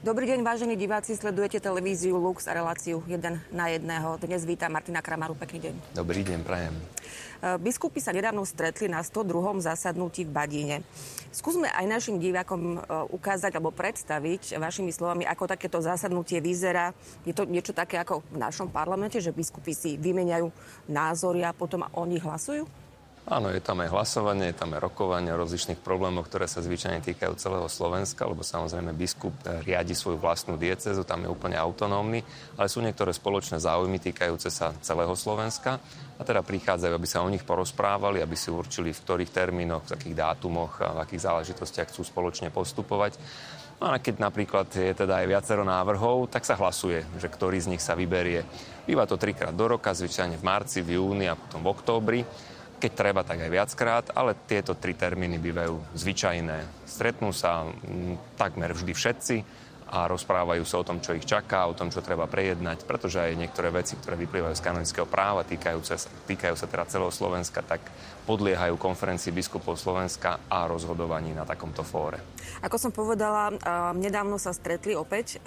Dobrý deň, vážení diváci, sledujete televíziu Lux a reláciu 1 na 1. Dnes vítam Martina Kramaru, pekný deň. Dobrý deň, prajem. E, biskupy sa nedávno stretli na 102. zasadnutí v Badíne. Skúsme aj našim divákom e, ukázať alebo predstaviť vašimi slovami, ako takéto zasadnutie vyzerá. Je to niečo také ako v našom parlamente, že biskupy si vymeniajú názory a potom oni hlasujú? Áno, je tam aj hlasovanie, je tam aj rokovanie o rozličných problémoch, ktoré sa zvyčajne týkajú celého Slovenska, lebo samozrejme biskup eh, riadi svoju vlastnú diecezu, tam je úplne autonómny, ale sú niektoré spoločné záujmy týkajúce sa celého Slovenska a teda prichádzajú, aby sa o nich porozprávali, aby si určili, v ktorých termínoch, v akých dátumoch a v akých záležitostiach chcú spoločne postupovať. No a keď napríklad je teda aj viacero návrhov, tak sa hlasuje, že ktorý z nich sa vyberie. Býva to trikrát do roka, zvyčajne v marci, v júni a potom v októbri keď treba, tak aj viackrát, ale tieto tri termíny bývajú zvyčajné. Stretnú sa takmer vždy všetci a rozprávajú sa o tom, čo ich čaká, o tom, čo treba prejednať, pretože aj niektoré veci, ktoré vyplývajú z kanonického práva, týkajú sa, týkajú sa teda celého Slovenska, tak podliehajú konferencii biskupov Slovenska a rozhodovaní na takomto fóre. Ako som povedala, nedávno sa stretli opäť.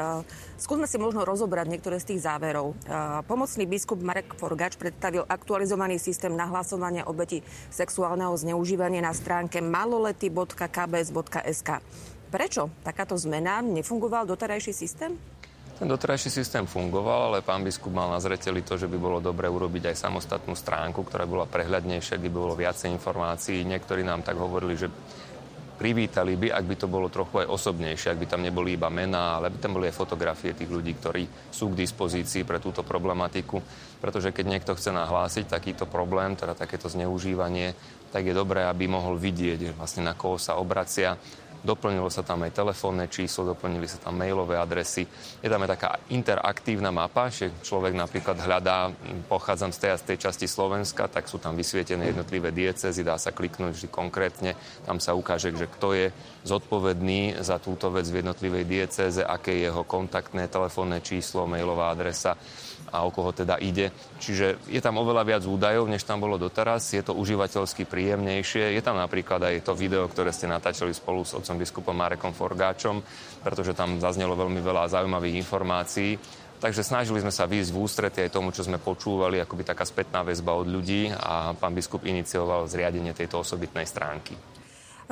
Skúsme si možno rozobrať niektoré z tých záverov. Pomocný biskup Marek Forgač predstavil aktualizovaný systém nahlasovania obeti sexuálneho zneužívania na stránke malolety.kbs.sk. Prečo takáto zmena nefungoval doterajší systém? Ten doterajší systém fungoval, ale pán biskup mal na zreteli to, že by bolo dobre urobiť aj samostatnú stránku, ktorá bola prehľadnejšia, kde by bolo viacej informácií. Niektorí nám tak hovorili, že privítali by, ak by to bolo trochu aj osobnejšie, ak by tam neboli iba mená, ale by tam boli aj fotografie tých ľudí, ktorí sú k dispozícii pre túto problematiku. Pretože keď niekto chce nahlásiť takýto problém, teda takéto zneužívanie, tak je dobré, aby mohol vidieť vlastne na koho sa obracia, Doplnilo sa tam aj telefónne číslo, doplnili sa tam mailové adresy. Je tam aj taká interaktívna mapa, že človek napríklad hľadá, pochádzam z tej a z tej časti Slovenska, tak sú tam vysvietené jednotlivé diecezy, dá sa kliknúť vždy konkrétne, tam sa ukáže, že kto je zodpovedný za túto vec v jednotlivej dieceze, aké je jeho kontaktné telefónne číslo, mailová adresa a o koho teda ide. Čiže je tam oveľa viac údajov, než tam bolo doteraz. Je to užívateľsky príjemnejšie. Je tam napríklad aj to video, ktoré ste natáčali spolu s otcom biskupom Marekom Forgáčom, pretože tam zaznelo veľmi veľa zaujímavých informácií. Takže snažili sme sa výjsť v ústrety aj tomu, čo sme počúvali, akoby taká spätná väzba od ľudí a pán biskup inicioval zriadenie tejto osobitnej stránky.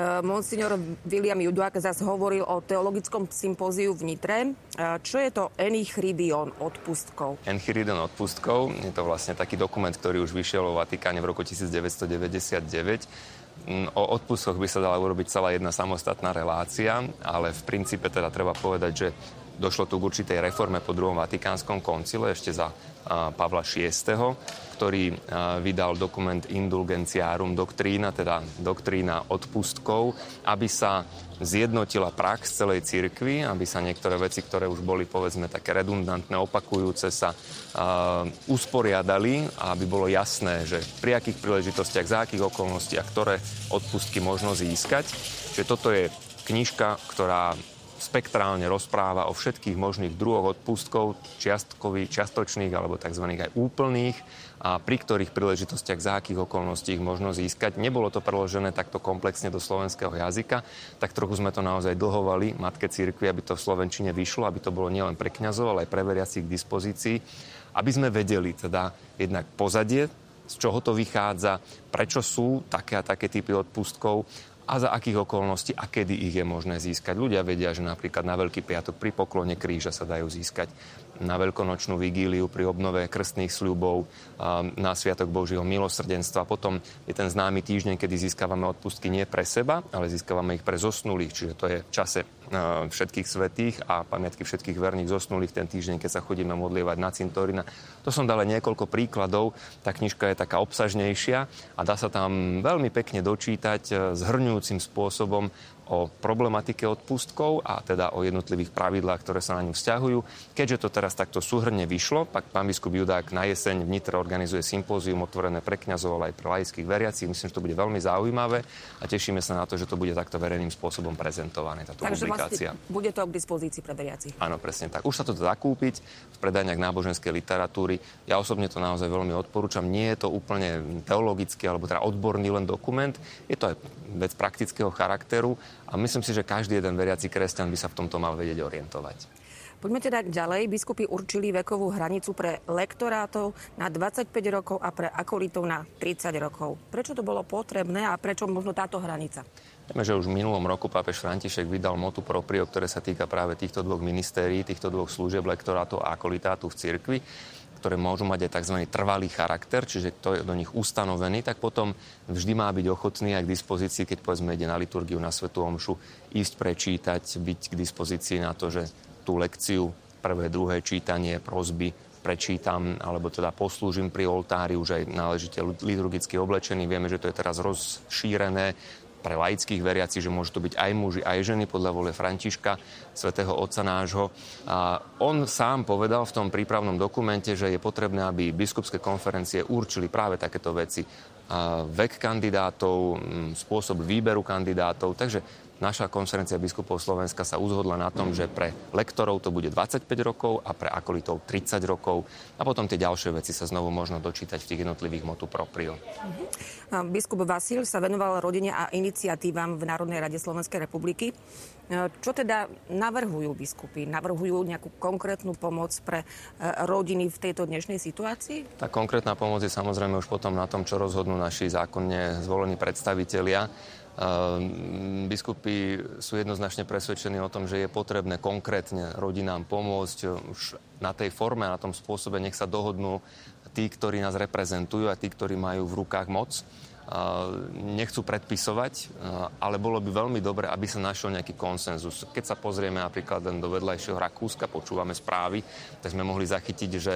Eh, Monsignor William Judák zase hovoril o teologickom sympóziu v Nitre. Eh, čo je to Enchiridion odpustkov? Enchiridion odpustkov je to vlastne taký dokument, ktorý už vyšiel vo Vatikáne v roku 1999. Mm, o odpustkoch by sa dala urobiť celá jedna samostatná relácia, ale v princípe teda treba povedať, že došlo tu k určitej reforme po druhom Vatikánskom koncile ešte za Pavla VI, ktorý vydal dokument Indulgenciarum Doctrina, teda doktrína odpustkov, aby sa zjednotila prax celej cirkvi, aby sa niektoré veci, ktoré už boli povedzme také redundantné, opakujúce sa, uh, usporiadali a aby bolo jasné, že pri akých príležitostiach, za akých okolnostiach, ktoré odpustky možno získať. Čiže toto je knižka, ktorá spektrálne rozpráva o všetkých možných druhoch odpustkov, čiastkových, čiastočných alebo tzv. aj úplných a pri ktorých príležitostiach za akých okolností ich možno získať. Nebolo to preložené takto komplexne do slovenského jazyka, tak trochu sme to naozaj dlhovali Matke Cirkvi, aby to v Slovenčine vyšlo, aby to bolo nielen pre kňazov, ale aj pre veriacich k dispozícii, aby sme vedeli teda jednak pozadie, z čoho to vychádza, prečo sú také a také typy odpustkov a za akých okolností a kedy ich je možné získať. Ľudia vedia, že napríklad na Veľký piatok pri poklone kríža sa dajú získať na veľkonočnú vigíliu pri obnove krstných sľubov, na Sviatok Božieho milosrdenstva. Potom je ten známy týždeň, kedy získavame odpustky nie pre seba, ale získavame ich pre zosnulých, čiže to je v čase všetkých svetých a pamiatky všetkých verných zosnulých ten týždeň, keď sa chodíme modlievať na cintorina. To som dal niekoľko príkladov. Tá knižka je taká obsažnejšia a dá sa tam veľmi pekne dočítať e, zhrňujúcim spôsobom o problematike odpustkov a teda o jednotlivých pravidlách, ktoré sa na ňu vzťahujú. Keďže to teraz takto súhrne vyšlo, pak pán biskup Judák na jeseň v Nitre organizuje sympózium otvorené pre kňazov, ale aj pre laických veriacich. Myslím, že to bude veľmi zaujímavé a tešíme sa na to, že to bude takto verejným spôsobom prezentované, táto Takže publikácia. Vlastne bude to k dispozícii pre veriacich. Áno, presne tak. Už sa to dá kúpiť v predajniach náboženskej literatúry. Ja osobne to naozaj veľmi odporúčam. Nie je to úplne teologický alebo teda odborný len dokument. Je to aj vec praktického charakteru A myslím si, že každý jeden veriaci kresťan by sa v tomto mal vedieť orientovať. Poďme teda ďalej. Biskupy určili vekovú hranicu pre lektorátov na 25 rokov a pre akolitov na 30 rokov. Prečo to bolo potrebné a prečo možno táto hranica? Vieme, že už v minulom roku pápež František vydal motu proprio, ktoré sa týka práve týchto dvoch ministérií, týchto dvoch služieb lektorátov a akolitátu v cirkvi ktoré môžu mať aj tzv. trvalý charakter, čiže kto je do nich ustanovený, tak potom vždy má byť ochotný aj k dispozícii, keď povedzme ide na liturgiu, na Svetú Omšu, ísť prečítať, byť k dispozícii na to, že tú lekciu, prvé, druhé čítanie, prozby prečítam, alebo teda poslúžim pri oltári už aj náležite liturgicky oblečený. Vieme, že to je teraz rozšírené pre laických veriacich, že môžu to byť aj muži, aj ženy podľa vole Františka, svätého Otca nášho. A on sám povedal v tom prípravnom dokumente, že je potrebné, aby biskupské konferencie určili práve takéto veci. A vek kandidátov, spôsob výberu kandidátov. Takže Naša konferencia biskupov Slovenska sa uzhodla na tom, že pre lektorov to bude 25 rokov a pre akolitov 30 rokov a potom tie ďalšie veci sa znovu možno dočítať v tých jednotlivých motu proprio. Uh-huh. Biskup Vasil sa venoval rodine a iniciatívam v Národnej rade Slovenskej republiky. E, čo teda navrhujú biskupy? Navrhujú nejakú konkrétnu pomoc pre e, rodiny v tejto dnešnej situácii? Tá konkrétna pomoc je samozrejme už potom na tom, čo rozhodnú naši zákonne zvolení predstavitelia. Ehm, biskupy sú jednoznačne presvedčení o tom, že je potrebné konkrétne rodinám pomôcť už na tej forme, na tom spôsobe, nech sa dohodnú tí, ktorí nás reprezentujú a tí, ktorí majú v rukách moc nechcú predpisovať, ale bolo by veľmi dobre, aby sa našiel nejaký konsenzus. Keď sa pozrieme napríklad len do vedľajšieho Rakúska, počúvame správy, tak sme mohli zachytiť, že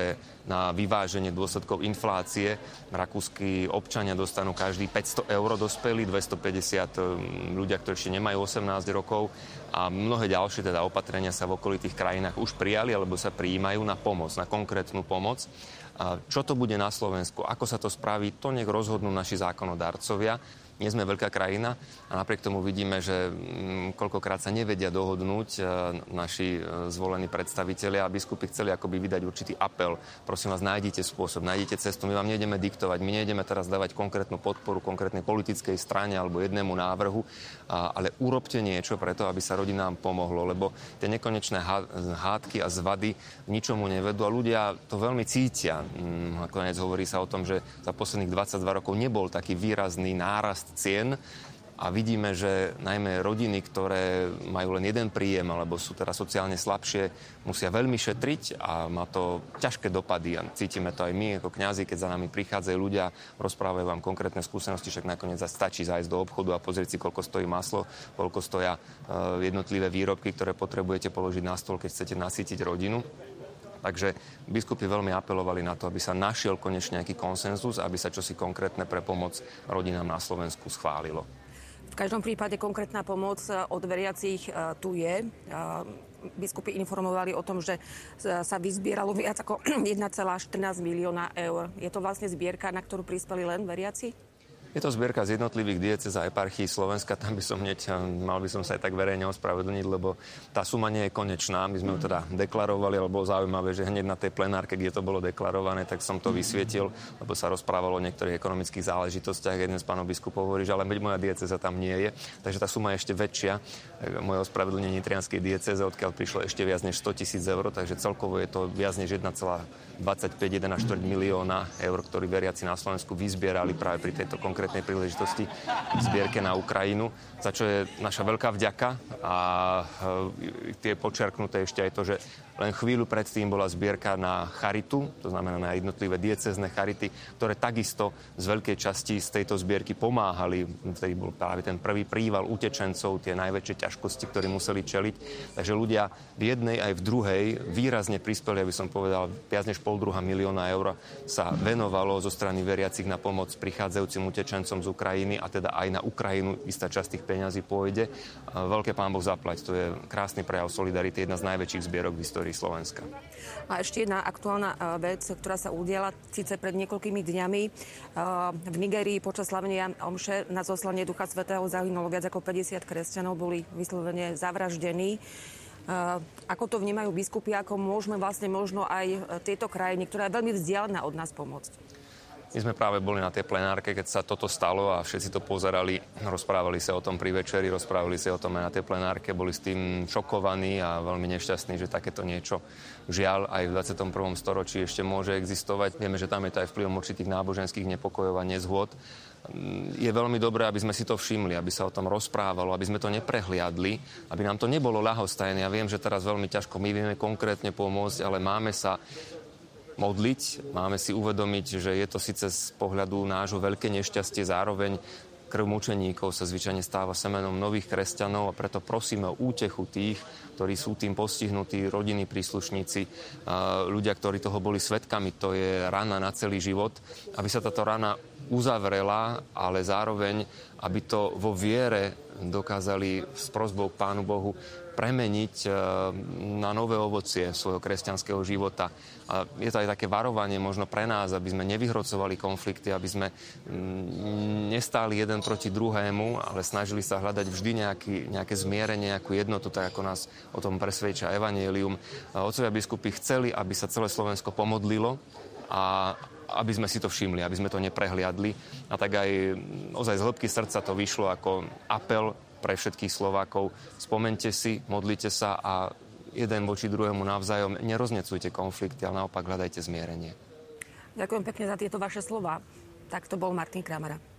na vyváženie dôsledkov inflácie rakúsky občania dostanú každý 500 eur dospelí, 250 ľudia, ktorí ešte nemajú 18 rokov a mnohé ďalšie teda opatrenia sa v okolitých krajinách už prijali alebo sa prijímajú na pomoc, na konkrétnu pomoc. Čo to bude na Slovensku, ako sa to spraví, to nech rozhodnú naši zákonodarcovia nie sme veľká krajina a napriek tomu vidíme, že mm, koľkokrát sa nevedia dohodnúť e, naši e, zvolení predstavitelia a biskupy chceli akoby vydať určitý apel. Prosím vás, nájdite spôsob, nájdite cestu. My vám nejdeme diktovať, my nejdeme teraz dávať konkrétnu podporu konkrétnej politickej strane alebo jednému návrhu, ale urobte niečo preto, aby sa rodinám pomohlo, lebo tie nekonečné hádky a zvady ničomu nevedú a ľudia to veľmi cítia. Mm, nakoniec hovorí sa o tom, že za posledných 22 rokov nebol taký výrazný nárast nárast cien a vidíme, že najmä rodiny, ktoré majú len jeden príjem alebo sú teraz sociálne slabšie, musia veľmi šetriť a má to ťažké dopady a cítime to aj my ako kňazi, keď za nami prichádzajú ľudia, rozprávajú vám konkrétne skúsenosti, však nakoniec stačí zájsť do obchodu a pozrieť si, koľko stojí maslo, koľko stoja uh, jednotlivé výrobky, ktoré potrebujete položiť na stôl, keď chcete nasýtiť rodinu. Takže biskupy veľmi apelovali na to, aby sa našiel konečne nejaký konsenzus, aby sa čosi konkrétne pre pomoc rodinám na Slovensku schválilo. V každom prípade konkrétna pomoc eh, od veriacich eh, tu je. Eh, biskupy informovali o tom, že sa vyzbieralo viac ako 1,14 milióna eur. Je to vlastne zbierka, na ktorú prispeli len veriaci? Je to zbierka z jednotlivých diecez a eparchií Slovenska. Tam by som hneď, mal by som sa aj tak verejne ospravedlniť, lebo tá suma nie je konečná. My sme ju teda deklarovali, ale bolo zaujímavé, že hneď na tej plenárke, kde to bolo deklarované, tak som to vysvietil, lebo sa rozprávalo o niektorých ekonomických záležitostiach. Jeden z pánov biskupov hovorí, že ale moja dieceza tam nie je. Takže tá suma je ešte väčšia. Moje ospravedlnenie Nitrianskej dieceze, odkiaľ prišlo ešte viac než 100 tisíc eur, takže celkovo je to viac než 1,25-1,4 milióna eur, ktorí veriaci na Slovensku vyzbierali práve pri tejto konkrétnej príležitosti v zbierke na Ukrajinu, za čo je naša veľká vďaka a e, tie počiarknuté ešte aj to, že len chvíľu predtým bola zbierka na charitu, to znamená na jednotlivé diecezne charity, ktoré takisto z veľkej časti z tejto zbierky pomáhali. Vtedy bol práve ten prvý príval utečencov, tie najväčšie ťažkosti, ktoré museli čeliť. Takže ľudia v jednej aj v druhej výrazne prispeli, aby som povedal, viac než pol druha milióna eur sa venovalo zo strany veriacich na pomoc prichádzajúcim utečencom z Ukrajiny a teda aj na Ukrajinu istá časť tých peňazí pôjde. Veľké pán Boh zaplať, to je krásny prejav solidarity, jedna z najväčších zbierok v histórii Slovenska. A ešte jedna aktuálna e, vec, ktorá sa udiela síce pred niekoľkými dňami. E, v Nigerii počas slavenia Omše na zoslanie Ducha Svetého zahynulo viac ako 50 kresťanov, boli vyslovene zavraždení. E, ako to vnímajú biskupy, ako môžeme vlastne možno aj tieto krajiny, ktorá je veľmi vzdialená od nás pomôcť? My sme práve boli na tej plenárke, keď sa toto stalo a všetci to pozerali, rozprávali sa o tom pri večeri, rozprávali sa o tom aj na tej plenárke, boli s tým šokovaní a veľmi nešťastní, že takéto niečo žiaľ aj v 21. storočí ešte môže existovať. Vieme, že tam je to aj vplyvom určitých náboženských nepokojov a nezhôd. Je veľmi dobré, aby sme si to všimli, aby sa o tom rozprávalo, aby sme to neprehliadli, aby nám to nebolo ľahostajné. Ja viem, že teraz veľmi ťažko my vieme konkrétne pomôcť, ale máme sa modliť. Máme si uvedomiť, že je to síce z pohľadu nášho veľké nešťastie, zároveň krv mučeníkov sa zvyčajne stáva semenom nových kresťanov a preto prosíme o útechu tých, ktorí sú tým postihnutí, rodiny príslušníci, ľudia, ktorí toho boli svetkami. To je rana na celý život. Aby sa táto rana uzavrela, ale zároveň, aby to vo viere dokázali s prozbou k Pánu Bohu premeniť e, na nové ovocie svojho kresťanského života. A je to aj také varovanie možno pre nás, aby sme nevyhrocovali konflikty, aby sme mm, nestáli jeden proti druhému, ale snažili sa hľadať vždy nejaký, nejaké zmierenie, nejakú jednotu, tak ako nás o tom presvedča Evangelium. Otcovia biskupy chceli, aby sa celé Slovensko pomodlilo a aby sme si to všimli, aby sme to neprehliadli. A tak aj ozaj z hĺbky srdca to vyšlo ako apel pre všetkých Slovákov. Spomente si, modlite sa a jeden voči druhému navzájom neroznecujte konflikty, ale naopak hľadajte zmierenie. Ďakujem pekne za tieto vaše slova. Tak to bol Martin Kramara.